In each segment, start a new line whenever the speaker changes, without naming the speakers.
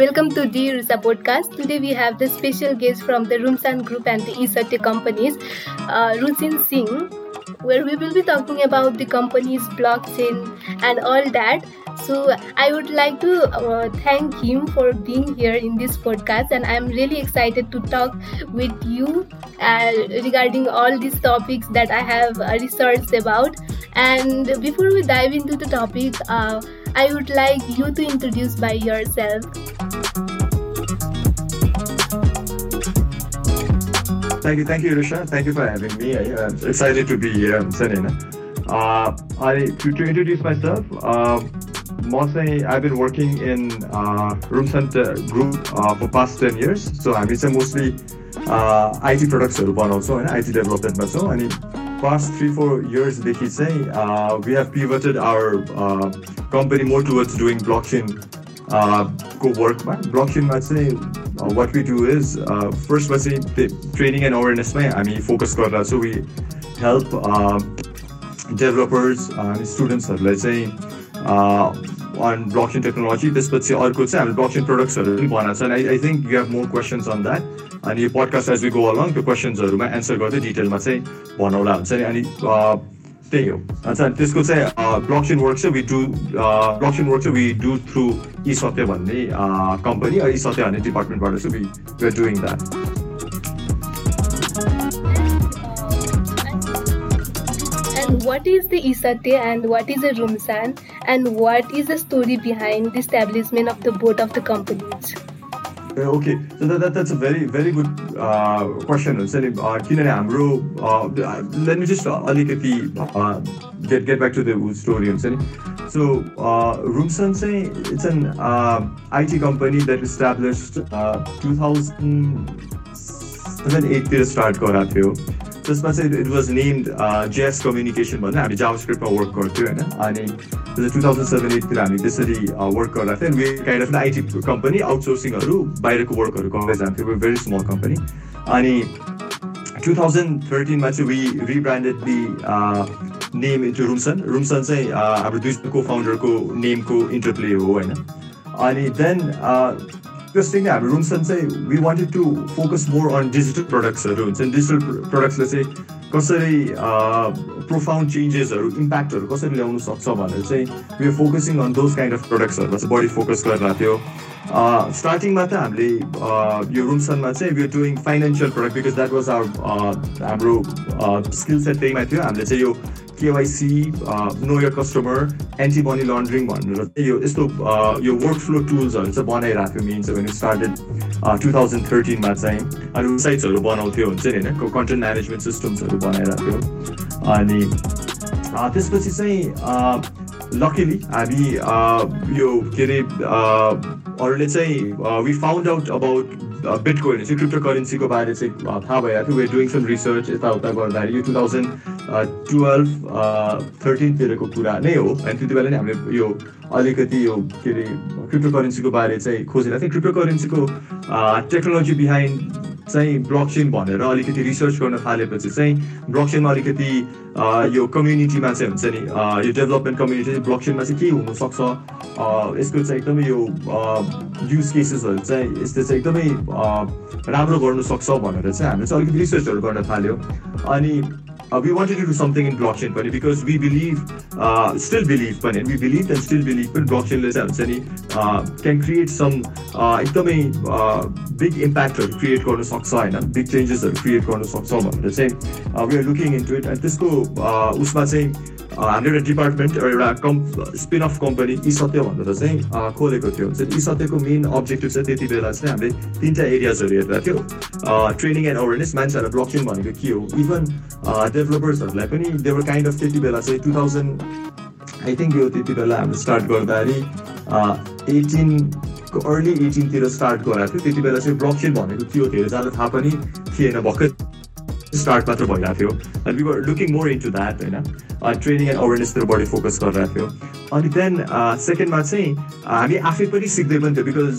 Welcome to the Rusa podcast. Today we have the special guest from the Rumsan Group and the Isate companies, uh, Ruchin Singh, where we will be talking about the company's blockchain and all that. So I would like to uh, thank him for being here in this podcast, and I'm really excited to talk with you uh, regarding all these topics that I have uh, researched about. And before we dive into the topic, uh, I would like you to introduce by yourself.
Thank you, thank you, Risha. Thank you for having me. I, am excited to be here. I'm Serena. Uh, I, to, to, introduce myself, uh, mostly I've been working in uh, Room Center group uh, for past 10 years. So I'm it's a mostly uh, IT products one also and IT development also बनाउँछौँ होइन IT डेभलपमेन्टमा छौँ अनि past three four इयर्सदेखि चाहिँ we have pivoted our company more towards doing blockchain को वर्कमा ब्लकचेनमा चाहिँ what we do is फर्स्टमा चाहिँ training and अवेरनेसमै हामी फोकस गरिरहेको छौँ वी हेल्प डेभलपर्स अनि स्टुडेन्ट्सहरूलाई चाहिँ अन ब्लकचेन टेक्नोलोजी त्यसपछि अर्को चाहिँ हामीले ब्लकचेन प्रडक्ट्सहरू पनि बनाएको छ I I think you have more questions on that अनि podcast as we go along त्यो क्वेसन्सहरूमा एन्सर गर्दै डिटेलमा चाहिँ भनौँला हुन्छ नि। अनि त्यही हो। अच्छा त्यसको चाहिँ ब्लकचेन वर्क चाहिँ वी डु ब्लकचेन वर्क चाहिँ we do through e Satya भन्ने कम्पनी ई सत्य भन्ने डिपार्टमेन्टबाट चाहिँ we we doing that
what is the Isate and what is a Rumsan and what is the story behind the establishment of the both of the companies?
Okay दादा that's a very very good question हुन्छ नि किनभने हाम्रो let me just अलिकति get get back to the story हुन्छ नि so Rumsan चाहिँ it's an IT company that establish two thousand एटतिर start गराएको थियो त्यसमा चाहिँ it was named JS communication भन्छ हामी जाबस्केप्टमा वर्क गर्थ्यौँ होइन अनि टु थाउजन्ड सेभेन एटतिर हामी त्यसरी वर्क गर्दा थियौँ we kind of IT company आउटसोर्सिङहरू बाहिरको वर्कहरू गर्दै जान्थ्यो भेरी स्मल कम्पनी अनि टु थाउजन्ड थर्टिनमा चाहिँ we rebranded the name into Rumsan Rumsan चाहिँ हाम्रो दुई को फाउन्डरको नेमको इन्टरप्ले हो होइन। अनि देन त्यस नै हाम्रो रुमसन चाहिँ we wanted to focus more on digital प्रडक्ट्सहरू हुन्छ डिजिटल प्रडक्ट्सले चाहिँ कसरी प्रोफाउन्ड चेन्जेसहरू इम्प्याक्टहरू कसरी ल्याउनु सक्छ भनेर चाहिँ we focusing on those kind of प्रडक्ट्सहरूमा चाहिँ बढी फोकस गरिरहेको थियो। स्टार्टिङमा त हामीले यो रुमसनमा चाहिँ we doing financial product because that was our हाम्रो स्किल सेट त्यहीमा थियो। हामीले चाहिँ यो KYC know your customer anti money laundering भनेर चाहिँ यो यस्तो यो वर्क फ्लो टुल्सहरू चाहिँ बनाइरहेको थियो मिन्स भने स्टार्टेड टु थाउजन्ड थर्टिनमा चाहिँ। वेबसाइट्सहरू बनाउँथ्यो हुन्छ नि होइन कन्टेन्ट म्यानेजमेन्ट सिस्टम्सहरू बनाइरहेको थियो अनि त्यसपछि चाहिँ लकिली हामी यो के अरे अरूले चाहिँ we found out about bitcoin चाहिँ क्रिप्टो करेन्सीको बारे चाहिँ थाहा भइरहेको थियो वे डुइङ सम रिसर्च यताउता गर्दाखेरि। यो टु थाउजन्ड टुवेल्भ थर्टिनतिरको कुरा नै हो। अनि त्यति बेला नै हामीले यो अलिकति यो के अरे क्रिप्टो करेन्सीको बारे चाहिँ खोजिरहेको थियौँ। क्रिप्टो करेन्सीको टेक्नोलोजी बिहाइन्ड चाहिँ ब्लकचेन भनेर अलिकति रिसर्च गर्न थालेपछि चाहिँ ब्लकचेनमा अलिकति यो कम्युनिटीमा चाहिँ हुन्छ नि यो डेभलपमेन्ट कम्युनिटी चाहिँ ब्लकचेनमा चाहिँ के हुनसक्छ? यसको चाहिँ एकदमै यो युज केसेसहरू चाहिँ यस्तो चाहिँ एकदमै राम्रो गर्नु सक्छ भनेर चाहिँ हामीले चाहिँ अलिकति रिसर्चहरू गर्न थाल्यो। अनि uh, we wanted to do something in blockchain, Panit, because we believe, uh, still believe, Panit, we believe and still believe but blockchain yani, uh, can create some uh, ekdame, uh, big impact or create karna of, hai and big changes or create karna saksa hum. Let's say uh, we are looking into it and this ko uh, usma saying हाम्रो एउटा department एउटा कम् spin off company e Satya भनेर चाहिँ खोलेको थियो। हुन्छ ई सत्यको main objective चाहिँ त्यति बेला चाहिँ हामीले तिनवटा एरियाजहरू हेरेर थियो। ट्रेनिङ एन्ड अवेरनेस मान्छेहरूलाई ब्लकचेन भनेको के हो? इभन डेभलपर्सहरूलाई पनि देवर काइन्ड अफ त्यति बेला चाहिँ टु थाउजन्ड आई थिङ्क यो त्यति बेला हामीले स्टार्ट गर्दाखेरि एटिनको अर्ली एटिनतिर स्टार्ट गराएको थियो। त्यति बेला चाहिँ ब्लकचेन भनेको के हो? धेरैजना थाहा पनि थिएन भर्खर। स्टार्ट मात्र भइरहेको थियो अनि we were looking more into that होइन ट्रेनिङ एन्ड अवेरनेसतिर बढी फोकस गरिरहेको थियो अनि देन सेकेन्डमा चाहिँ हामी आफै पनि सिक्दै पनि थियो बिकज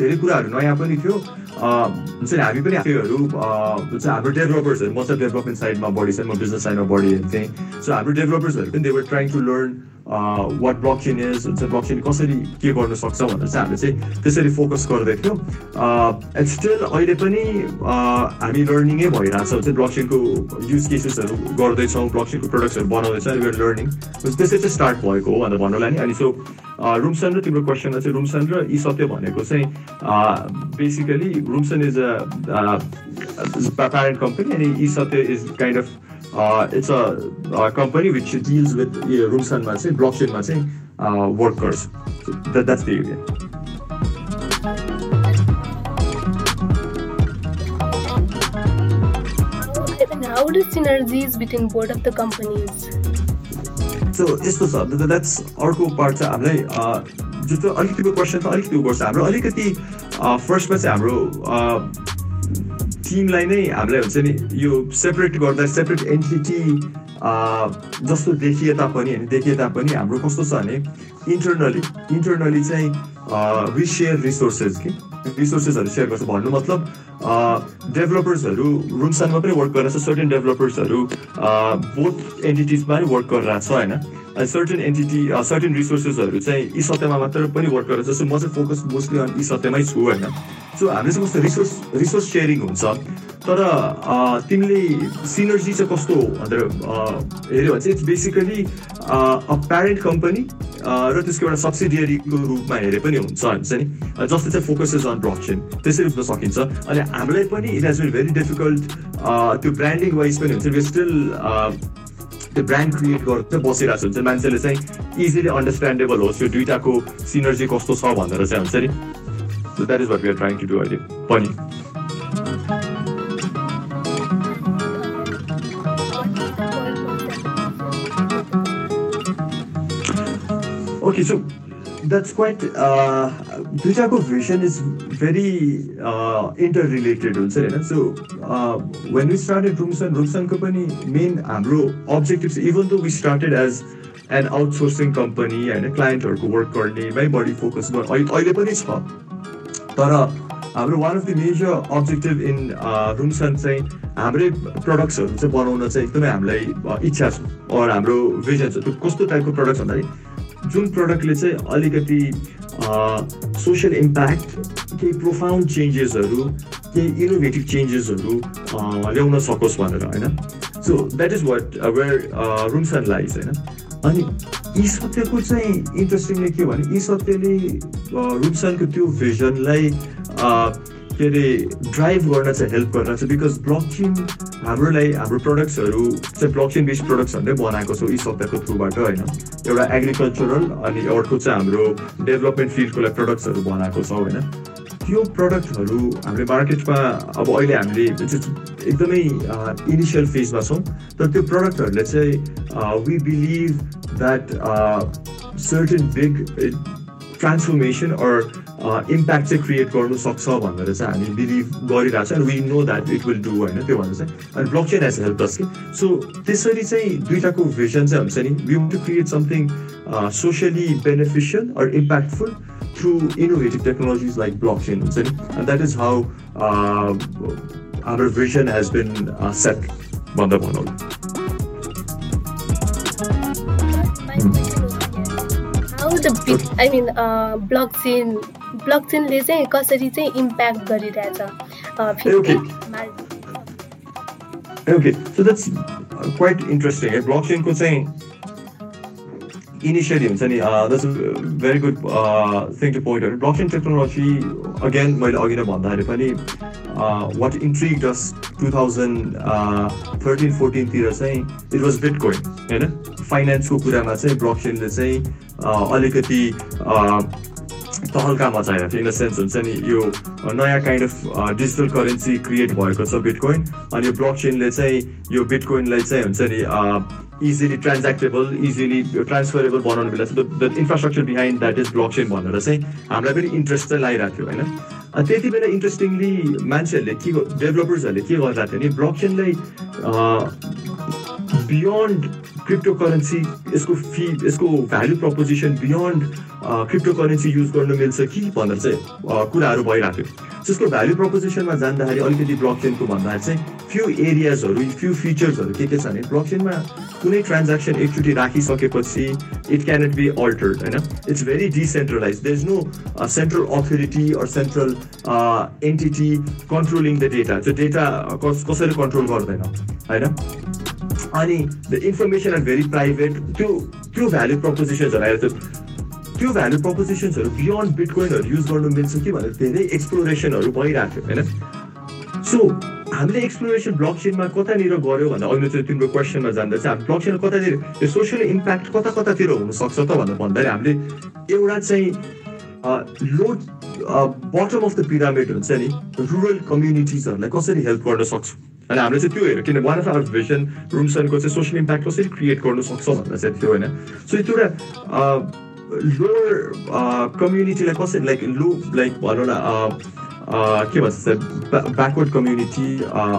धेरै कुराहरू नयाँ पनि थियो। हुन्छ नि हामी पनि आफैहरू हुन्छ हाम्रो डेभलपर्सहरू म चाहिँ डेभलपमेन्ट साइडमा बढी छ म बिजनेस साइडमा बढी हेर्थेँ। सो हाम्रो डेभलपर्सहरू पनि they're trying to learn what blockchain is हुन्छ ब्लक चेन कसरी के गर्नु सक्छ भनेर चाहिँ हामीले चाहिँ त्यसरी फोकस गर्दै थियौँ। एन्ड स्टिल अहिले पनि हामी लर्निङै भइरहेछ हुन्छ ब्लक चेनको युज केसेसहरू गर्दैछौँ ब्लक चेनको प्रडक्ट्सहरू बनाउँदैछ वेयर लर्निङ त्यसै चाहिँ स्टार्ट भएको हो भनेर भन्नुलाई नि। अनि सो रुमसन र तिम्रो क्वेसनमा चाहिँ रुमसन र यी सत्य भनेको चाहिँ basically Rumsan is a parent company अनि यी Satya is kind of uh, it's a, a, company which deals with uh, Rumsan Masing, blockchain Masing uh, workers. So that, that's the area.
How the synergies between both of the companies?
So यस्तो छ that's अर्को part चाहिँ हामीलाई जो चाहिँ अलिकतिको question त अलिकति गर्छ हाम्रो अलिकति फर्स्टमा चाहिँ हाम्रो टिमलाई नै हामीलाई हुन्छ नि यो सेपरेट गर्दा सेपरेट एन्टिटी जस्तो देखिए तापनि होइन देखिए तापनि हाम्रो कस्तो छ भने इन्टरनली इन्टरनली चाहिँ वी सेयर रिसोर्सेस कि? रिसोर्सेसहरू सेयर गर्छ भन्नु मतलब डेभलपर्सहरू रुमसानमा पनि वर्क गरिरहेको छ सर्टेन डेभलपर्सहरू बोथ एन्टिटिजमा पनि वर्क गरिरहेको छ होइन? सर्टेन एन्टिटी सर्टेन रिसोर्सेसहरू चाहिँ यी सत्यमा मात्र पनि वर्क गरेर जस्तो म चाहिँ फोकस मोस्टली अन यी सत्यमै छु होइन? सो चाहिँ कस्तो रिसोर्स रिसोर्स सेयरिङ हुन्छ तर तिमीले सिनर्जी चाहिँ कस्तो भनेर हेऱ्यो भने चाहिँ it's basically a parent company र त्यसको एउटा सब्सिडियरीको रूपमा हेरे पनि हुन्छ हुन्छ नि? जस्तो चाहिँ फोकसेस अन ब्लकचेन त्यसरी बुझ्न सकिन्छ। अनि हामीलाई पनि it has been very difficult त्यो ब्रान्डिङ वाइज पनि हुन्छ। स्टिल त्यो ब्रान्ड क्रिएट गरेर चाहिँ बसिरहेको हुन्छ। मान्छेले चाहिँ इजिली अन्डरस्ट्यान्डेबल होस् यो दुइटाको सिनर्जी कस्तो छ भनेर चाहिँ हुन्छ नि? So that is what we are trying to Okay, so that's quite uh, vision is very uh, interrelated also. So uh, when we started Rumsan, Rumsan company main हाम्रो objectives, even though we started as an outsourcing company होइन क्लाइन्टहरूको work गर्नेमै बढी focus अहिले पनि छ तर हाम्रो one of the major objective in Rumsan चाहिँ हाम्रै प्रडक्ट्सहरू चाहिँ बनाउन चाहिँ एकदमै हामीलाई uh, इच्छा छ अर हाम्रो भिजन छ त्यो कस्तो टाइपको प्रडक्ट भन्दाखेरि जुन प्रडक्टले चाहिँ अलिकति सोसियल इम्प्याक्ट केही प्रोफाउन्ड चेन्जेसहरू केही इनोभेटिभ चेन्जेसहरू ल्याउन सकोस् भनेर होइन? So that is what where Rumsan lies होइन? अनि यी सत्यको चाहिँ इन्ट्रेस्टिङली के भने यी सत्यले रुपसानको त्यो भिजनलाई के अरे ड्राइभ गर्न चाहिँ हेल्प गर्न चाहिँ बिकज ब्लक चेन हाम्रोलाई हाम्रो प्रडक्ट्सहरू चाहिँ ब्लक चेन बेस्ड प्रडक्ट्सहरू नै बनाएको छौँ यी सत्यको थ्रुबाट होइन? एउटा एग्रिकल्चरल अनि अर्को चाहिँ हाम्रो डेभलपमेन्ट फिल्डको लागि प्रडक्ट्सहरू बनाएको छौँ होइन? त्यो प्रडक्टहरू हामीले मार्केटमा अब अहिले हामीले एकदमै इनिसियल फेजमा छौँ तर त्यो प्रडक्टहरूले चाहिँ we believe that certain big transformation or impact चाहिँ क्रिएट गर्नु सक्छ भनेर चाहिँ हामी बिलिभ गरिरहेको छ we know that it will do होइन? त्यो भनेर चाहिँ अनि block chain has help us कि सो त्यसरी चाहिँ दुइटाको भिजन चाहिँ हुन्छ नि we want to create something socially beneficial or impactful through innovative technologies like blockchain हुन्छ नि? द्याट इज हाउ हाम्रो भिजन हेज बिन सेट भन्दा भनौँ।
आई मिन ब्लक चेन ब्लक चेनले चाहिँ कसरी चाहिँ इम्प्याक्ट गरिरहेछ
okay so that's quite interesting है ब्लक चेनको चाहिँ इनिसियली हुन्छ नि that's very good thing to point blockchain technology again मैले अघि नै भन्दाखेरि पनि what intrigue does two thousand thirteen फोर्टिनतिर चाहिँ इट वाज बिट कोइन होइन फाइनेन्सको कुरामा चाहिँ ब्लक चेनले चाहिँ अलिकति तहल्का मचाएर थियो इन द सेन्स हुन्छ नि यो नयाँ kind of digital currency create भएको छ बिटकोइन अनि यो ब्लक चेनले चाहिँ यो बिटकोइनलाई चाहिँ हुन्छ नि इजिली ट्रान्ज्याक्टेबल इजिली ट्रान्सफरेबल बनाउनु बेला the infrastructure behind that is blockchain भनेर चाहिँ हामीलाई पनि इन्ट्रेस्ट चाहिँ लगाइरहेको थियो होइन त्यति बेला इन्ट्रेस्टिङली मान्छेहरूले के डेभलपर्सहरूले के गरिरहेको थियो भने ब्लक चेनलाई बियोन्ड क्रिप्टो करेन्सी यसको फी यसको value proposition beyond crypto currency use गर्नु मिल्छ कि भनेर चाहिँ कुराहरू भइरहेको थियो त्यसको भ्यालु प्रपोजिसनमा जाँदाखेरि अलिकति ब्लक चेनको भन्दाखेरि चाहिँ फ्यु एरियाजहरू फ्यु फिचर्सहरू के के छ भने ब्लक चेनमा कुनै ट्रान्ज्याक्सन एकचोटि राखिसकेपछि इट क्यानट बी अल्टर्ड होइन? It's very decentralize there is no central authority or central entity controlling the data त्यो डेटा कस कसैले कन्ट्रोल गर्दैन होइन? अनि the information are very private त्यो त्यो भ्याल्यु प्रपोजिसन्सहरू आएर त्यो त्यो भ्याल्यु प्रपोजिसन्सहरू बियोन्ड बिटकोइनहरू युज गर्नु मिल्छ कि भनेर धेरै एक्सप्लोरेसनहरू भइरहेको थियो होइन? सो हामीले एक्सप्लोरेसन ब्लक चेनमा कतानिर गऱ्यो भन्दा अहिले चाहिँ तिम्रो क्वेसनमा जाँदा चाहिँ हामी ब्लक चेन कतातिर यो सोसियल इम्प्याक्ट कता कतातिर हुनसक्छ त भनेर भन्दाखेरि हामीले एउटा चाहिँ low bottom of the pyramid हुन्छ नि रुरल कम्युनिटिजहरूलाई कसरी हेल्प गर्न सक्छौँ? अनि हामीले चाहिँ त्यो हेऱ्यो किन वान अफ आवर भिजन रुमसनको चाहिँ सोसियल इम्प्याक्ट कसरी क्रिएट गर्न सक्छ भनेर चाहिँ थियो होइन सो त्यो एउटा लोवर कम्युनिटीलाई कसरी लाइक लो लाइक भनौँ न के भन्छ ब्याकवर्ड कम्युनिटी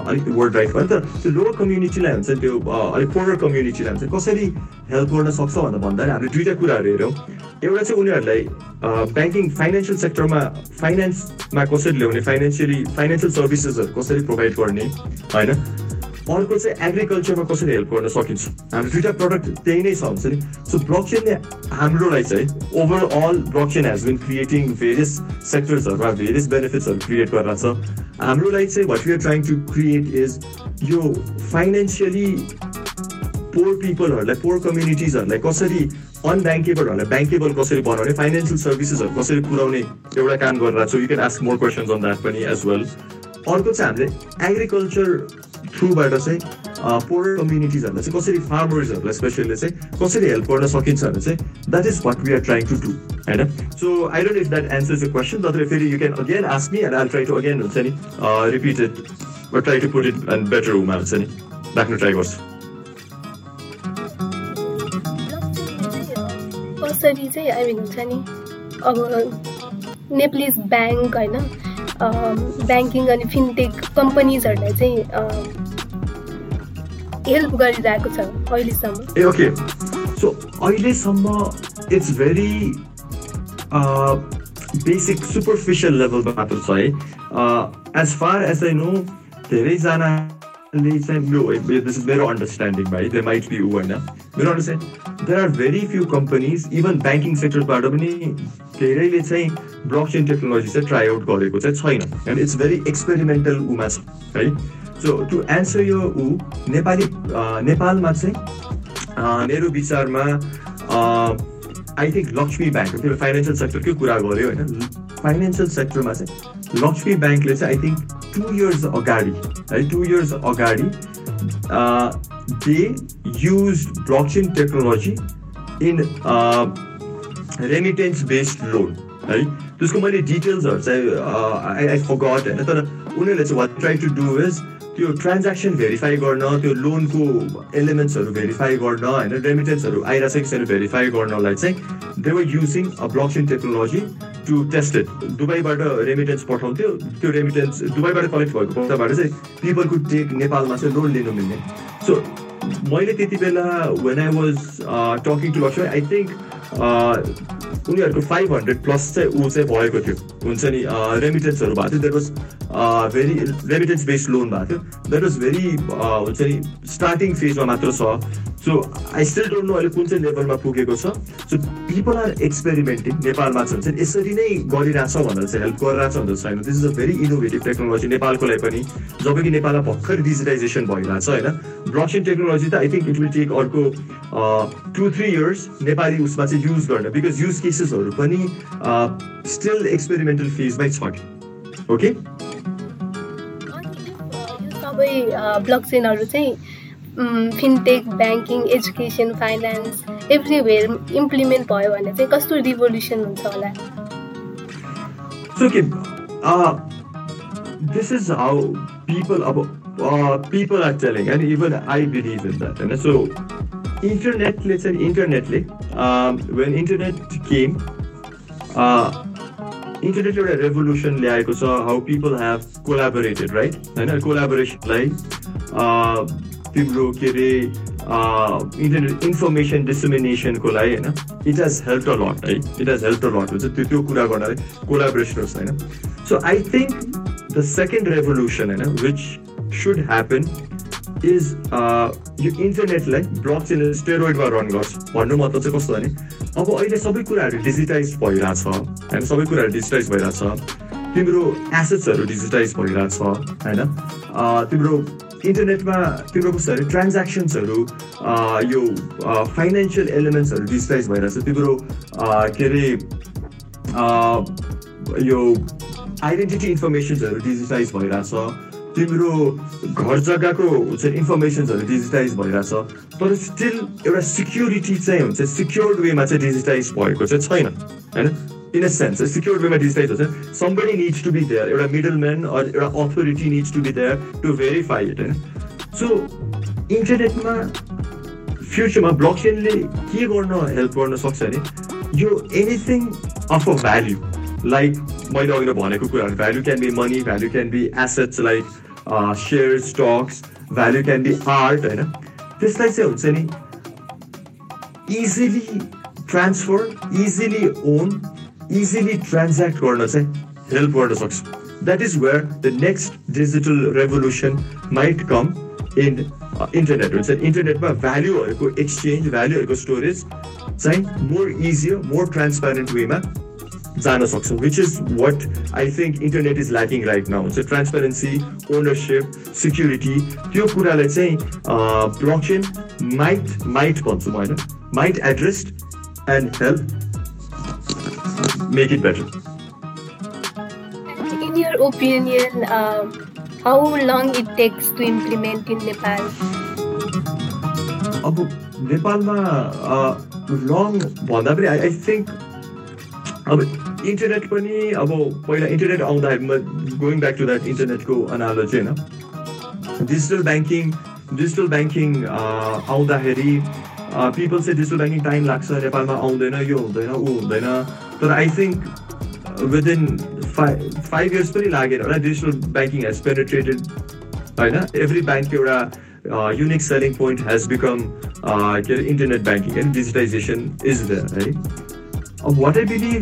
अलिक वर्ड राइट भयो तर त्यो लोवर कम्युनिटीलाई हुन्छ त्यो अलिक पोरर कम्युनिटीलाई हुन्छ कसरी हेल्प गर्न सक्छ भनेर भन्दाखेरि हामीले दुइटा कुराहरू हेऱ्यौँ। एउटा चाहिँ उनीहरूलाई ब्याङ्किङ फाइनेन्सियल सेक्टरमा फाइनेन्समा कसरी ल्याउने फाइनेन्सियली फाइनेन्सियल सर्भिसेसहरू कसरी प्रोभाइड गर्ने होइन? अर्को चाहिँ एग्रिकल्चरमा कसरी हेल्प गर्न सकिन्छ? हाम्रो दुइटा प्रडक्ट त्यही नै छ हुन्छ नि सो ब्लक चेनले हाम्रोलाई चाहिँ overall block chain has been creating various सेक्टर्सहरूमा various बेनिफिट्सहरू क्रिएट गरेर छ। हाम्रोलाई चाहिँ what you're trying to create is यो फाइनेन्सियली पोर पिपलहरूलाई पोर कम्युनिटिजहरूलाई कसरी अनब्याङ्केबलहरूलाई ब्याङ्केबल कसरी बनाउने फाइनेन्सियल सर्भिसेसहरू कसरी पुऱ्याउने एउटा काम गरिरहेको छु। You can ask more questions on that पनि एज वेल अर्को चाहिँ हामीले एग्रिकल्चर थ्रुबाट चाहिँ पोरर कम्युनिटिजहरूलाई चाहिँ कसरी फार्मर्सहरूलाई स्पेसली चाहिँ कसरी हेल्प गर्न सकिन्छ भने चाहिँ that is what we are trying to do होइन? So I don't if that answers your question तर फेरि you can again ask me and I try to again हुन्छ नि repeated try to put it and better हुमा हुन्छ नि राख्नु try गर्छु
कसरी चाहिँ आई मिन हुन्छ नि अब नेप्लिज ब्याङ्क होइन ब्याङ्किङ अनि फिनटेक कम्पनीजहरूलाई चाहिँ हेल्प गरिरहेको छ अहिलेसम्म।
ए ओके सो अहिलेसम्म इट्स भेरी बेसिक सुपरफिसियल लेभलमा मात्र छ है। As far as I know धेरैजनाले चाहिँ मेरो अन्डरस्ट्यान्डिङ भाइ। दे माइट बी ऊ होइन मेरो understand there are very few companies even banking सेक्टरबाट पनि धेरैले चाहिँ ब्लक चेन टेक्नोलोजी चाहिँ ट्राई आउट गरेको चाहिँ छैन। एन्ड इट्स भेरी एक्सपेरिमेन्टल उमा छ है सो टु एन्सर यो ऊ नेपाली नेपालमा चाहिँ मेरो विचारमा आई थिङ्क लक्ष्मी ब्याङ्क त्यो फाइनेन्सियल सेक्टरकै कुरा गऱ्यो होइन। फाइनेन्सियल सेक्टरमा चाहिँ लक्ष्मी ब्याङ्कले चाहिँ आई थिङ्क टु इयर्स अगाडि है टु इयर्स अगाडि they use block chain technology in remittance based loan है। त्यसको मैले डिटेल्सहरू चाहिँ आई आई फगट होइन तर उनीहरूले चाहिँ what try to do is त्यो ट्रान्ज्याक्सन भेरिफाई गर्न त्यो लोनको एलिमेन्ट्सहरू भेरिफाई गर्न होइन रेमिटेन्सहरू आइरहेको छ कि छैन भेरिफाई गर्नलाई चाहिँ they were using a blockchain technology to tested दुबईबाट remittance पठाउँथ्यो। त्यो रेमिटेन्स दुबईबाट कलेक्ट भएको पैसाबाट चाहिँ पिपलको टेक नेपालमा चाहिँ लोन लिनु मिल्ने। सो मैले त्यति बेला when I was talking to Laxmi I think उनीहरूको फाइभ हन्ड्रेड प्लस चाहिँ ऊ चाहिँ भएको थियो। हुन्छ नि रेमिटेन्सहरू भएको थियो। That was very remittance based loan भएको थियो। द्याट वाज भेरी हुन्छ नि स्टार्टिङ फेजमा मात्र छ। So I still don't know अहिले कुन चाहिँ लेभलमा पुगेको छ। सो पिपल आर एक्सपेरिमेन्टिङ नेपालमा चाहिँ हुन्छ यसरी नै गरिरहेछ भनेर चाहिँ हेल्प गरिरहेछ भनेर छैन। This is a very innovative technology नेपालको लागि पनि जब कि नेपालमा भर्खर डिजिटाइजेसन भइरहेछ होइन। ब्लकचेन टेक्नोलोजी त I think it will take अर्को टु थ्री इयर्स नेपाली उसमा चाहिँ युज गर्न बिकज युज केसेसहरू पनि स्टिल एक्सपेरिमेन्टल फेजमै छ ओके
सबै ब्लकचेनहरू चाहिँ fintech banking education finance everywhere implement भयो भने चाहिँ कस्तो रिभोल्युसन हुन्छ होला?
सो के दिस इज हाउ पिपल अब people are telling and even I believe in that होइन सो इन्टरनेटले चाहिँ इन्टरनेटले वेन इन्टरनेट केम इन्टरनेट एउटा रेभोल्युसन ल्याएको छ how people have collaborated right होइन कोलाबोरेसनलाई तिम्रो के अरे इन्टरनेट इन्फर्मेसन डिसमिनेसनको लागि होइन it has help a lot है it has help a lot हुन्छ त्यो त्यो कुरा गर्नलाई कोलाब्रेसनर्स होइन so I think the second revolution होइन विच सुड ह्यापन इज यो इन्टरनेटलाई ब्लक चेन स्टेरोइडमा रन गर्छ। भन्नु मतलब चाहिँ कस्तो भने अब अहिले सबै कुराहरू डिजिटाइज भइरहेछ होइन? सबै कुराहरू डिजिटाइज भइरहेछ। तिम्रो एसेट्सहरू डिजिटाइज भइरहेछ होइन? तिम्रो इन्टरनेटमा तिम्रो कस्तो अरे ट्रान्ज्याक्सन्सहरू यो फाइनेन्सियल एलिमेन्ट्सहरू डिजिटाइज भइरहेछ। तिम्रो के अरे यो आइडेन्टिटी इन्फर्मेसन्सहरू डिजिटाइज भइरहेछ। तिम्रो घर जग्गाको हुन्छ इन्फर्मेसन्सहरू डिजिटाइज भइरहेछ तर स्टिल एउटा सिक्योरिटी चाहिँ हुन्छ सिक्योर्ड वेमा चाहिँ डिजिटाइज भएको चाहिँ छैन होइन? इन अ सेन्स सिक्योर्ड वेमा डिजिटाइज हुन्छ। Somebody needs to be there एउटा मिडल म्यान एउटा authority needs to be there to verify it होइन? सो इन्टरनेटमा फ्युचरमा ब्लक चेनले के गर्न हेल्प गर्न सक्छ भने यो anything of a value like मैले अघि भनेको कुराहरू value can be money value can be assets like share stocks value can be art होइन त्यसलाई चाहिँ हुन्छ नि easily transfer easily own easily transact गर्न चाहिँ हेल्प गर्न सक्छ that is where the next digital revolution might come in internet हुन्छ इन्टरनेटमा भ्याल्युहरूको एक्सचेन्ज भ्याल्युहरूको स्टोरेज चाहिँ मोर इजियर मोर ट्रान्सप्यारेन्ट वेमा जान सक्छ which is what I think internet is lacking right now हुन्छ ट्रान्सपेरेन्सी ओनरसिप सिक्युरिटी त्यो कुरालाई चाहिँ ब्लक चेन माइट माइट भन्छु म होइन might address and help make it better.
In your opinion, uh, how long it takes to implement in Nepal?
अब नेपालमा long भन्दा पनि आई थिङ्क अब इन्टरनेट पनि अब पहिला इन्टरनेट आउँदाखेरि गोइङ ब्याक टु द्याट इन्टरनेटको अनालोजी होइन। डिजिटल ब्याङ्किङ डिजिटल ब्याङ्किङ आउँदाखेरि पिपल चाहिँ डिजिटल ब्याङ्किङ टाइम लाग्छ नेपालमा आउँदैन यो हुँदैन ऊ हुँदैन। तर I think within five five years पनि लागेर होला डिजिटल ब्याङ्किङ हेज पेनिट्रेटेड होइन? एभ्री ब्याङ्क एउटा unique selling point has become के अरे इन्टरनेट ब्याङ्किङ होइन डिजिटाइजेसन इज द है what I believe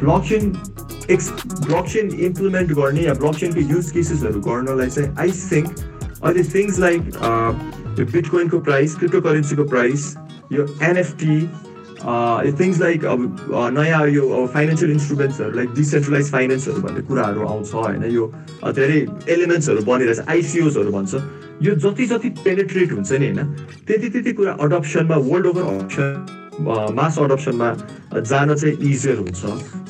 block chain x block chain implement गर्ने या ब्लक चेनको युज केसेसहरू गर्नलाई चाहिँ आई थिङ्क अहिले थिङ्स लाइक यो बिटकोइनको प्राइस क्रिप्टो करेन्सीको प्राइस यो एनएफटी थिङ्स लाइक अब नयाँ यो फाइनेन्सियल इन्स्ट्रुमेन्ट्सहरू लाइक डिसेन्ट्रलाइज फाइनेन्सहरू भन्ने कुराहरू आउँछ होइन? यो धेरै एलिमेन्ट्सहरू बनिरहेछ आइसिओसहरू भन्छ। यो जति जति पेनेट्रेट हुन्छ नि होइन? त्यति त्यति कुरा अडप्सनमा वर्ल्ड ओभर अडप्सन मास अडप्सनमा जान चाहिँ इजियर हुन्छ।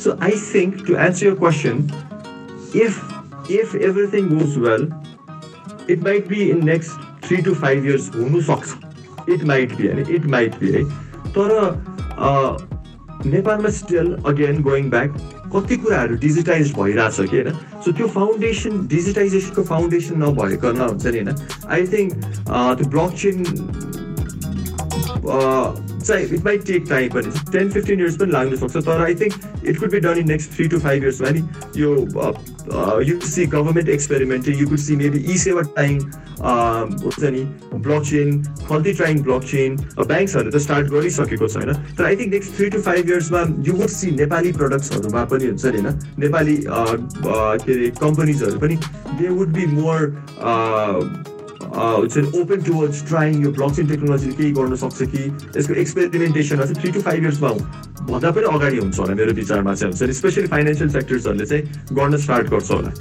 So I think to answer your question if if everything goes well it might be in next three to five years हुनसक्छ इट माइट बी होइन इट माइट बी है तर नेपालमा still again going back कति कुराहरू digitise भइरहेछ कि होइन? सो त्यो फाउन्डेसन डिजिटाइजेसनको फाउन्डेसन नभइकन हुन्छ नि होइन? आई थिङ्क त्यो ब्लक चेन चाहिँ इट माइट टेक टाइम पनि टेन फिफ्टिन इयर्स पनि लाग्न सक्छ तर I think it could be done in next three to five इयर्समा नि यो you see government experiment you could see maybe e Sewa time हुन्छ नि block chain Khalti trying block chain ब्याङ्क्सहरू त start गरिसकेको छ होइन तर I think next three to five इयर्समा you would see Nepali प्रडक्ट्सहरूमा पनि हुन्छ नि होइन नेपाली के अरे कम्पनीजहरू पनि दे वुड बी मोर हुन्छ ओपन टुवर्ड्स ट्राइङ यो ब्लक चेन टेक्नोलोजीले केही गर्न सक्छ कि यसको एक्सपेरिमेन्टेसन चाहिँ थ्री टु फाइभ इयर्समा भन्दा पनि अगाडि हुन्छ होला मेरो विचारमा चाहिँ हुन्छ स्पेसली फाइनेन्सियल सेक्टर्सहरूले चाहिँ गर्न स्टार्ट गर्छ होला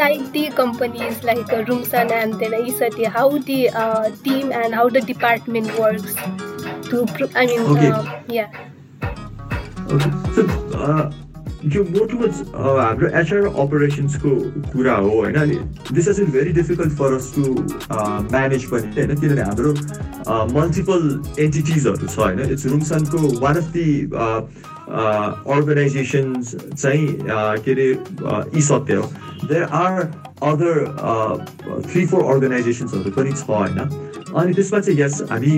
Inside the companies like uh, Rumsan and then Isati, how the uh, team and how the department works to, I mean,
okay.
uh, yeah.
यो टुवर्ड्स हाम्रो एचआर अपरेसन्सको कुरा हो होइन अनि this has is very difficult for us to manage पनि होइन? किनभने हाम्रो मल्टिपल एन्टिटिजहरू छ होइन? इट्स रुमसनको वान अफ दि अर्गनाइजेसन्स चाहिँ के अरे यी सत्य हो। There are other three four अर्गनाइजेसन्सहरू पनि छ होइन? अनि त्यसमा चाहिँ यस हामी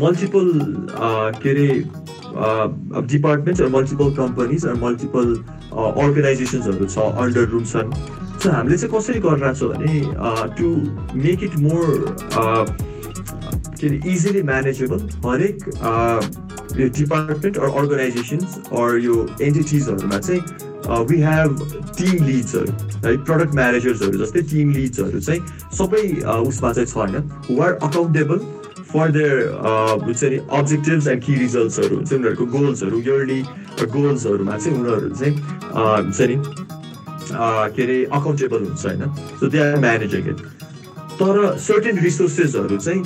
मल्टिपल के अरे departments or multiple companies or multiple अर्गनाइजेसन्सहरू छ अन्डर रुम्सन सो हामीले चाहिँ कसरी गरिरहेको छ भने टु मेक इट मोर के अरे इजिली म्यानेजेबल हरेक यो डिपार्टमेन्ट अर अर्गनाइजेसन्स अर यो एन्टिटिजहरूमा चाहिँ वी हेभ टिम लिड्सहरू है प्रडक्ट म्यानेजर्सहरू जस्तै टिम लिड्सहरू चाहिँ सबै उसमा चाहिँ छ होइन who are accountable for their हुन्छ नि अब्जेक्टिभ्स एन्ड कि रिजल्ट्सहरू हुन्छ उनीहरूको गोल्सहरू इयरली गोल्सहरूमा चाहिँ उनीहरू चाहिँ हुन्छ नि के अरे अकाउन्टेबल हुन्छ होइन? So they are managing it तर सर्टेन रिसोर्सेसहरू चाहिँ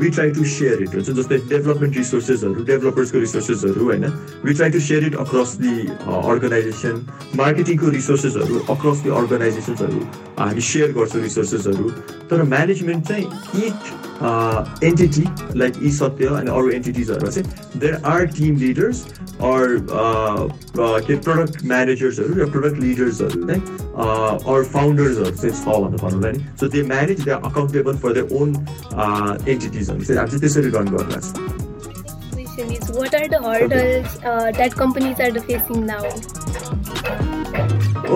we try to share it हुन्छ जस्तै डेभलपमेन्ट रिसोर्सेसहरू डेभलपर्सको रिसोर्सेसहरू होइन? We try to share it across the organization मार्केटिङको रिसोर्सेसहरू अक्रस दि अर्गनाइजेसन्सहरू हामी सेयर गर्छौँ रिसोर्सेसहरू तर म्यानेजमेन्ट चाहिँ इच एन्टिटी लाइक ई सत्य अनि अरू एन्टिटिजहरूमा चाहिँ there are team leaders or के प्रडक्ट म्यानेजर्सहरू र प्रडक्ट लिडर्सहरू चाहिँ अर फाउन्डर्सहरू चाहिँ छ भनेर भनौँला नि so they manage they are accountable for their own एन्टिटिजहरू चाहिँ हामी चाहिँ त्यसरी रन गरिरहेको
is what are the hurdles uh, that companies are facing now?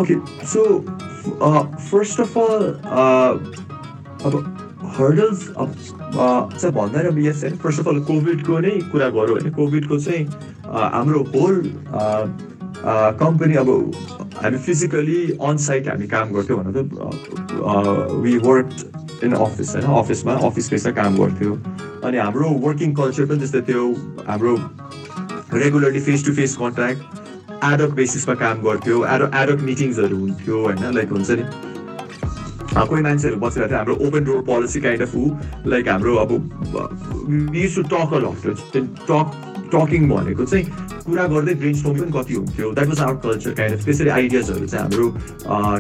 Okay, so uh, first of all, uh, hurdles चाहिँ भन्दा अब यस होइन। फर्स्ट अफ अल कोभिडको नै कुरा गरौँ होइन कोभिडको चाहिँ हाम्रो होल कम्पनी अब हामी फिजिकली अन साइट हामी काम गर्थ्यौँ भने त वी वर्क इन अफिस होइन। अफिसमा अफिस बेसमा काम गर्थ्यो। अनि हाम्रो वर्किङ कल्चर पनि त्यस्तै त्यो हाम्रो regularly face to face contact ad hoc बेसिसमा काम गर्थ्यो। एडक एडक मिटिङ्सहरू हुन्थ्यो होइन। लाइक हुन्छ नि। कोही मान्छेहरू बसेर थियो हाम्रो open door policy kind of ऊ लाइक हाम्रो अब use to talk a lot talk talking भनेको चाहिँ कुरा गर्दै ब्रेन स्टोमिङ पनि कति हुन्थ्यो. That was our culture kind of. त्यसरी आइडियाजहरू चाहिँ हाम्रो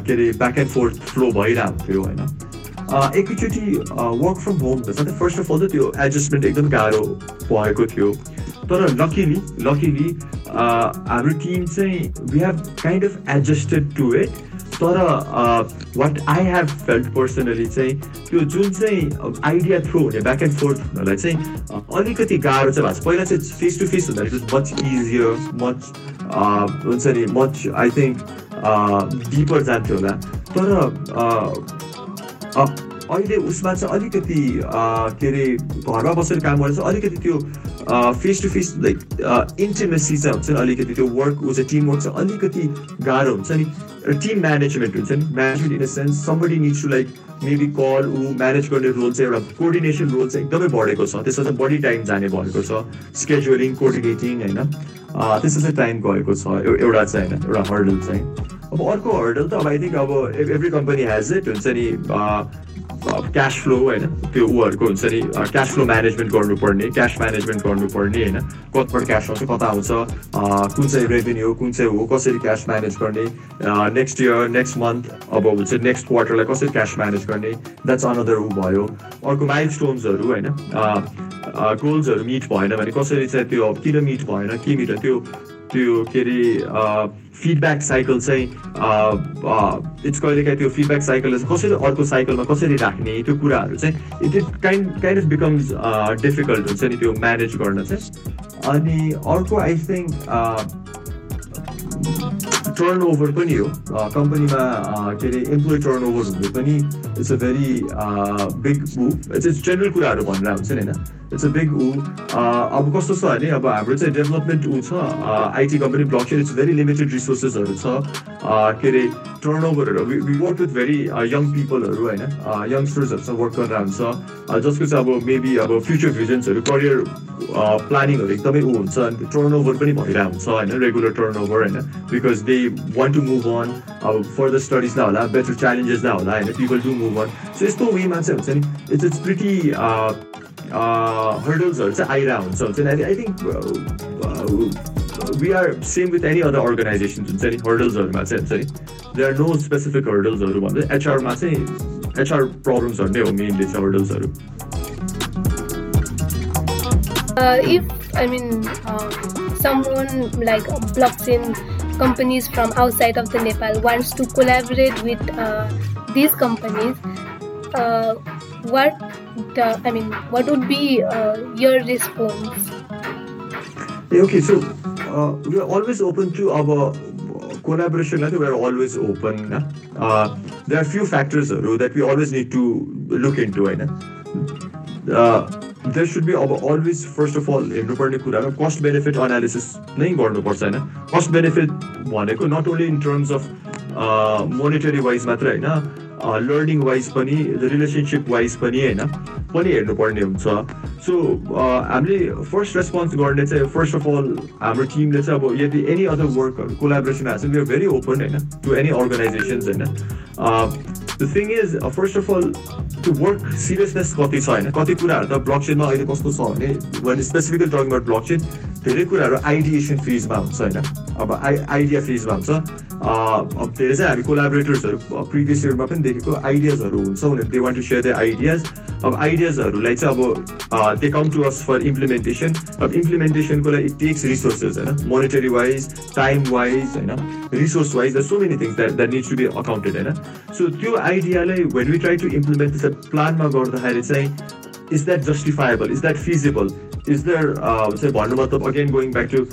के अरे ब्याक एन्ड फोर्थ फ्लो भइरहेको थियो होइन एकैचोटि वर्क फ्रम होम त फर्स्ट अफ अल त त्यो एडजस्टमेन्ट एकदम गाह्रो भएको थियो। तर लकिली लकिली हाम्रो टिम चाहिँ we have kind of adjusted to it तर what I have felt personally चाहिँ त्यो जुन चाहिँ आइडिया थ्रो हुने ब्याक एन्ड फोर्थ हुनलाई चाहिँ अलिकति गाह्रो चाहिँ भएको छ पहिला चाहिँ फेस टु फेस हुँदाखेरि मच इजियर मच हुन्छ नि मच आई थिङ्क डिपर जान्थ्यो होला। तर अहिले उसमा चाहिँ अलिकति के अरे घरमा बसेर काम गरेर चाहिँ अलिकति त्यो face to face like intimacy चाहिँ हुन्छ नि अलिकति। त्यो वर्क ऊ चाहिँ टिम वर्क चाहिँ अलिकति गाह्रो हुन्छ नि। टिम म्यानेजमेन्ट हुन्छ नि management in the sense somebody needs to like maybe call ऊ म्यानेज गर्ने रोल चाहिँ एउटा कोअर्डिनेसन रोल चाहिँ एकदमै बढेको छ। त्यसमा चाहिँ बढी टाइम जाने भएको छ। स्केड्युलिङ कोअर्डिनेटिङ होइन। त्यसमा चाहिँ टाइम गएको छ। एउटा चाहिँ होइन। एउटा हर्डल चाहिँ। अब अर्को हर्डल त अब आई थिङ्क अब एभ्री कम्पनी हेज इट हुन्छ नि। क्यास फ्लो होइन? त्यो ऊहरूको हुन्छ नि क्यास फ्लो म्यानेजमेन्ट गर्नुपर्ने क्यास म्यानेजमेन्ट गर्नुपर्ने होइन? कतिपल्ट क्यास आउँछ कता आउँछ कुन चाहिँ रेभेन्यू कुन चाहिँ हो कसरी क्यास म्यानेज गर्ने नेक्स्ट इयर नेक्स्ट मन्थ अब हुन्छ नेक्स्ट क्वार्टरलाई कसरी क्यास म्यानेज गर्ने द्याट्स अनदर ऊ भयो। अर्को माइल स्टोन्सहरू होइन गोल्सहरू मिट भएन भने कसरी चाहिँ त्यो किन मिट भएन के मिट त्यो त्यो के अरे फिडब्याक साइकल चाहिँ इट्स कहिलेकाहीँ त्यो फिडब्याक साइकललाई कसरी अर्को साइकलमा कसरी राख्ने त्यो कुराहरू चाहिँ it it kind kind of becomes difficult हुन्छ नि त्यो म्यानेज गर्न चाहिँ। अनि अर्को आई थिङ्क टर्न ओभर पनि हो. कम्पनीमा के अरे इम्प्लोइ टर्न ओभर पनि it's a very big move it's it's general कुराहरू भनेर हुन्छ नि होइन? इट्स अ बिग ऊ अब कस्तो छ भने अब हाम्रो चाहिँ डेभलपमेन्ट ऊ छ IT company block it's very limited रिसोर्सेसहरू छ. के अरे टर्न ओभरहरू वर्क विथ भेरी यङ पिपलहरू होइन? यङ्स्टर्सहरूसँग वर्क गरेर हुन्छ। जसको चाहिँ अब मेबी अब फ्युचर भिजन्सहरू करियर प्लानिङहरू एकदमै ऊ हुन्छ। टर्न ओभर पनि भइरहेको हुन्छ होइन रेगुलर टर्न ओभर होइन। Because they want to move on अब फर्दर स्टडिज नै होला बेटर च्यालेन्जेस नै होला होइन people to move on so यस्तो वेमा चाहिँ हुन्छ नि इट्स इट्स प्रिटी हर्डल्सहरू चाहिँ आइरहेको हुन्छ हुन्छ नि I think we are same with any other organisation हुन्छ नि हर्डल्सहरूमा चाहिँ हुन्छ नि दे आर नो स्पेसिफिक हर्डल्सहरू भन्दै एचआरमा चाहिँ एचआर प्रब्लम्सहरू नै हो मेनली चाहिँ हर्डल्सहरू
if I mean uh, someone like blockchain companies from outside of the Nepal wants to collaborate with uh, these companies, uh, what the, I mean, what would be uh, your response?
okay, so uh, we're always open to our collaboration. I we're always open. Uh, there are few factors that we always need to look into. Right? Uh, there should be always first of all हेर्नुपर्ने कुरामा cost benefit analysis नै गर्नुपर्छ होइन cost benefit भनेको not only in terms of monetary wise मात्र होइन learning wise पनि relationship wise पनि होइन पनि हेर्नुपर्ने हुन्छ सो हामीले फर्स्ट रेस्पोन्स गर्ने चाहिँ फर्स्ट अफ अल हाम्रो टिमले चाहिँ अब यदि एनी अदर वर्कहरू कोलाबोरेसन आएको छ वी आर भेरी ओपन होइन टु एनी अर्गनाइजेसन्स होइन the thing is first of all त्यो वर्क सिरियसनेस कति छ होइन कति कुराहरू त ब्लक चेनमा अहिले कस्तो छ भने one specifically talking about block chain धेरै कुराहरू आइडिएसन फेजमा हुन्छ होइन। अब आइ आइडिया फेजमा हुन्छ। अब धेरै चाहिँ हामी कोलाबोरेटर्सहरू प्रिभियस इयरमा पनि देखेको आइडियाजहरू हुन्छ उनीहरू they want to share the ideas अब आइडियाजहरूलाई चाहिँ अब they come to us for implementation अब इम्प्लिमेन्टेसनको लागि इट टेक्स रिसोर्सेस होइन? मोनिटरी वाइज टाइम वाइज होइन? Resource wise the so many things that that needs to be accounted होइन? सो त्यो आइडियालाई when we try to implement प्लानमा गर्दाखेरि चाहिँ is that justifiable is that feasible is there चाहिँ भन्नु मतलब again going back to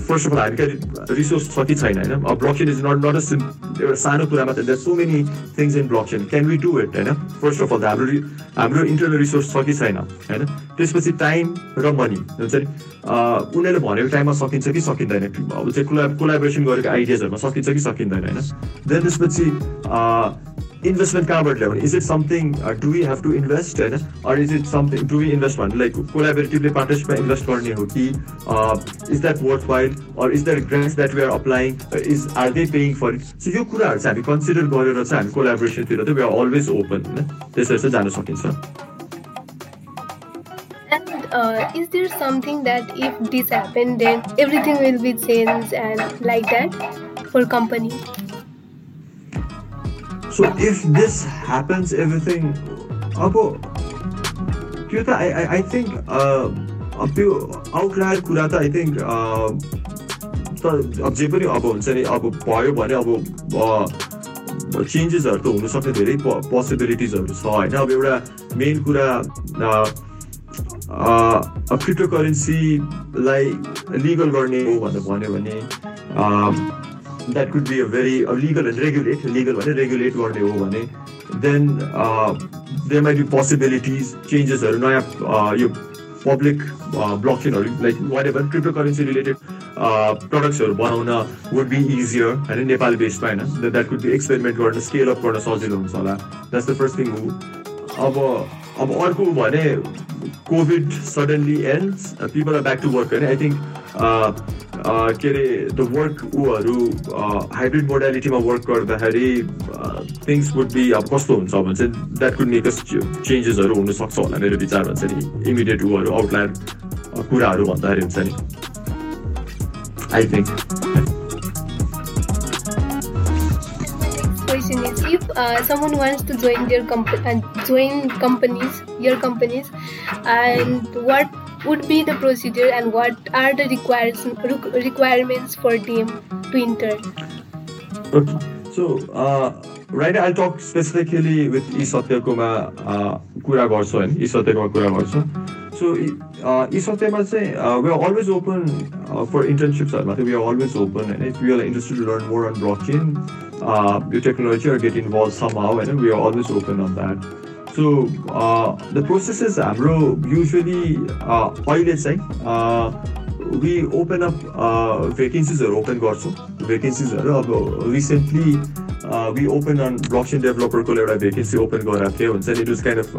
first of all हामी कहिले रिसोर्स छ कि छैन होइन अब block is not not a sim एउटा सानो कुरामा त there so many things in block chain can we do it होइन फर्स्ट अफ अल त हाम्रो हाम्रो इन्टरनल रिसोर्स छ कि छैन होइन त्यसपछि टाइम र मनी हुन्छ नि उनीहरूले भनेको टाइममा सकिन्छ कि सकिँदैन अब चाहिँ कोला कोलाबोरेसन गरेको आइडियाजहरूमा सकिन्छ कि सकिँदैन होइन देन त्यसपछि इन्भेस्टमेन्ट कहाँबाट ल्याउने is it something do we have to invest होइन or is it something do we invest भन्नु लाइक कोलाबोरेटिभली पार्टनरसिपमा इन्भेस्ट गर्ने हो कि is that worthwhile or is that grants that we are applying is are they paying for it so यो कुराहरू चाहिँ हामी consider गरेर चाहिँ हामी कोलाबोरेसनतिर चाहिँ वी आर अलवेज ओपन होइन त्यसरी चाहिँ जान सकिन्छ
uh, is there something that if this happened then everything will be changed and like that for company
So if this happens, everything, अब त्यो त आई आई थिङ्क अब त्यो आउटलायर कुरा त आई थिङ्क अब जे पनि अब हुन्छ नि अब भयो भने अब चेन्जेसहरू त हुनसक्ने धेरै पोसिबिलिटिजहरू छ होइन अब एउटा मेन कुरा क्रिप्टो करेन्सीलाई लिगल गर्ने हो भनेर भन्यो भने that could be a very legal and regulate legal भने रेगुलेट गर्ने हो भने then there might be possibilities चेन्जेसहरू नयाँ यो पब्लिक ब्लक चेनहरू like whatever cryptocurrency related प्रडक्ट्सहरू बनाउन वुड बी इजियर होइन नेपाल बेसमा होइन द्याट कुड बी एक्सपेरिमेन्ट गर्न स्केल अप गर्न सजिलो हुन्छ होला द्याट्स द फर्स्ट थिङ हो अब अब अर्को भने COVID suddenly ends people are back to work होइन आई थिङ्क के अरे द वर्क ऊहरू हाइब्रिड मोडालिटीमा वर्क गर्दाखेरि थिङ्स वुड बी अब कस्तो हुन्छ भने चाहिँ द्याट कुड मेक चेन्जेसहरू हुनसक्छ होला मेरो विचार भन्छ नि इमिडिएट ऊहरू आउटलायर कुराहरू भन्दाखेरि हुन्छ नि I think
question is if uh, someone wants to join their company and uh, join companies your companies and what would be the procedure and what are the requires, requirements for them to enter?
Okay. So, uh, right I'll talk specifically with यी सत्यकोमा कुरा गर्छु होइन यी सत्यकोमा कुरा गर्छु so यी सत्यमा चाहिँ we are always open for इन्टर्नसिप्सहरूमा चाहिँ वी आर अलवेज ओपन होइन if you are interested to learn more on block chain यो technology or get involve somehow होइन we are always open on that that. So the processes हाम्रो usually अहिले चाहिँ we open up भेकेन्सिजहरू open गर्छौँ भेकेन्सिजहरू अब recently we open on blockchain डेभलपरको एउटा vacancy open गराएको थियो हुन्छ नि it was kind of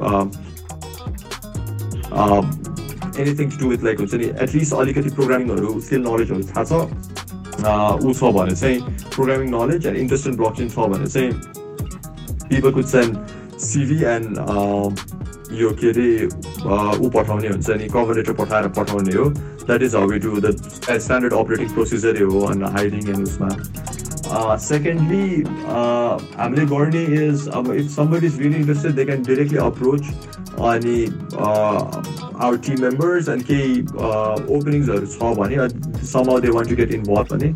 anything to with like हुन्छ नि एटलिस्ट अलिकति प्रोग्रामिङहरू स्किल नलेजहरू थाहा छ ऊ छ भने चाहिँ programming knowledge and interest in blockchain छ भने चाहिँ people could send CV and यो के अरे ऊ पठाउने हुन्छ नि कभर लेटर पठाएर पठाउने हो। That is how to the standard operating प्रोसिजरै हो हाइडिङ एन्ड उसमा। सेकेन्डली हामीले गर्ने इज अब if somebody is really interested they can directly approach अनि आवर टिम मेम्बर्स अनि केही ओपनिङ्सहरू छ भने some they want to get involve भने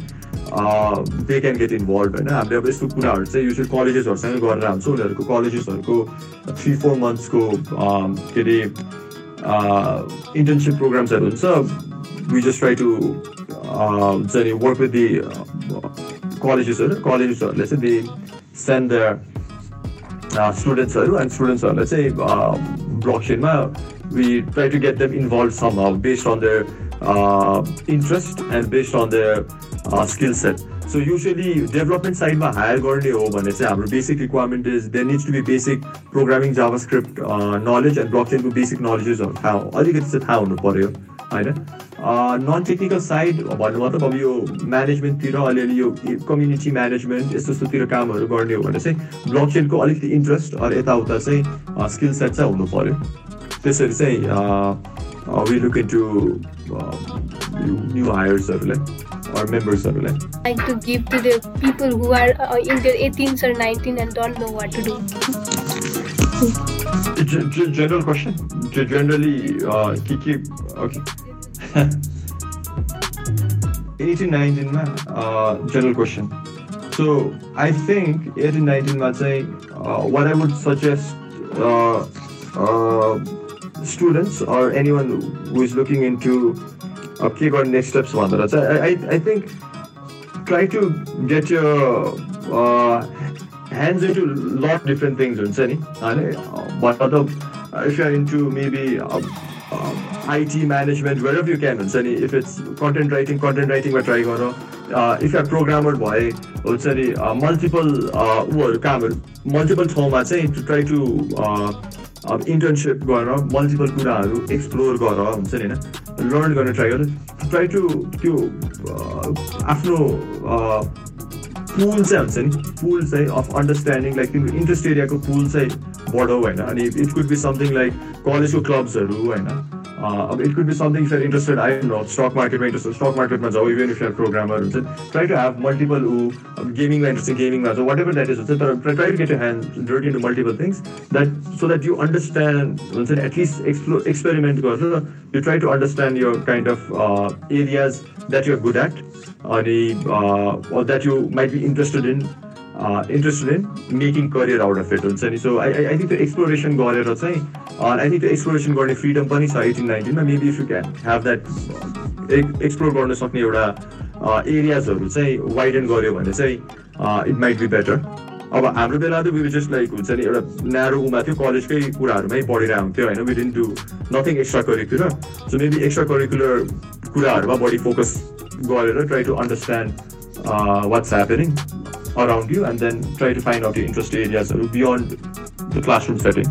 दे क्यान गेट इन्भल्भ होइन हामीले अब यस्तो कुराहरू चाहिँ युजली कलेजेसहरूसँगै गरेर हुन्छ उनीहरूको कलेजेसहरूको थ्री फोर मन्थ्सको के अरे इन्टर्नसिप प्रोग्राम्सहरू हुन्छ we just try to uh, work with the uh, colleges, colleges, let's say they send their uh, students and students, let's say uh, blockchain, we try to get them involved somehow uh, based on their uh, skill set. So usually development side ma hire गर्ने हो भने चाहिँ हाम्रो basic requirement is there needs to be basic programming JavaScript uh, knowledge and blockchain को basic knowledges थाहा अलिकति चाहिँ थाहा हुनु पर्यो होइन नन टेक्निकल साइड भन्नु मतलब अब यो म्यानेजमेन्टतिर अलिअलि यो कम्युनिटी म्यानेजमेन्ट यस्तो यस्तोतिर कामहरू गर्ने हो भने चाहिँ ब्लक चेनको अलिकति इन्ट्रेस्ट अरू यताउता चाहिँ स्किल सेट चाहिँ हुनु पऱ्यो त्यसरी चाहिँ Uh, we look into uh, new hires or or members surveillance. I
like to give to the people who are uh, in their 18s or 19 and don't know what to do.
general question. generally, uh, Kiki, okay. 18 19 ma, uh, general question. So I think 18 19 uh, what I would suggest uh, uh, students or anyone who is looking into के गर्ने next steps भनेर चाहिँ I I think try to get यो hands into lot different things हुन्छ नि होइन मतलब if you're into maybe IT management where of you can हुन्छ नि if it's content writing content राइटिङमा try गर इफ युआर प्रोग्रामर भए हुन्छ नि मल्टिपल ऊहरू कामहरू मल्टिपल ठाउँमा चाहिँ टु ट्राई टु अब इन्टर्नसिप गरेर मल्टिपल कुराहरू एक्सप्लोर गर हुन्छ नि होइन? लर्न गर्न ट्राई गर। ट्राई टु त्यो आफ्नो पुल चाहिँ हुन्छ नि? पुल चाहिँ अफ अन्डरस्ट्यान्डिङ लाइक तिम्रो इन्ट्रेस्ट एरियाको पुल चाहिँ बढाउ होइन। अनि it could be something like कलेजको क्लब्सहरू होइन? Uh, it could be something if you're interested, I don't know, stock market ma stock market even if you're a programmer, try to have multiple who, uh, gaming interesting. gaming so whatever that is, try, try to get your hands dirty into multiple things that so that you understand, at least explore, experiment, you try to understand your kind of uh, areas that you're good at uh, or that you might be interested in interested in making career out of it हुन्छ नि. So I I think त्यो exploration गरेर चाहिँ I think त्यो exploration गर्ने freedom पनि छ eighteen नाइन्टिनमा maybe if you can have that explore गर्न सक्ने एउटा एरियाजहरू चाहिँ वाइडन गऱ्यो भने चाहिँ इट माइट बी बेटर अब हाम्रो बेला त वी जस्ट लाइक हुन्छ नि एउटा न्यारो उमा थियो कलेजकै कुराहरूमै पढेर हुन्थ्यो होइन? We didn't do nothing extracurricular so maybe extracurricular कुराहरूमा बढी फोकस गरेर try to understand what's happening around you and then try to find out your interest areas beyond the classroom setting.